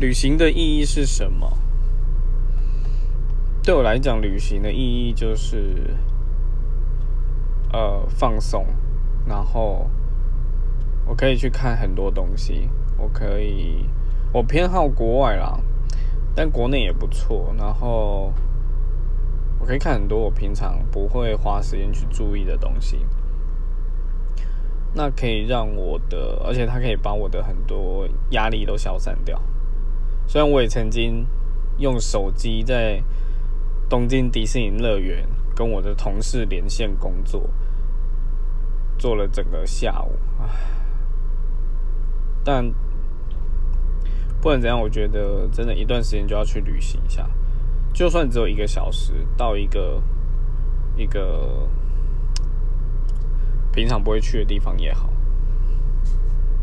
旅行的意义是什么？对我来讲，旅行的意义就是呃放松，然后我可以去看很多东西，我可以我偏好国外啦，但国内也不错。然后我可以看很多我平常不会花时间去注意的东西。那可以让我的，而且它可以把我的很多压力都消散掉。虽然我也曾经用手机在东京迪士尼乐园跟我的同事连线工作，做了整个下午，唉，但不管怎样，我觉得真的一段时间就要去旅行一下，就算只有一个小时，到一个一个。平常不会去的地方也好，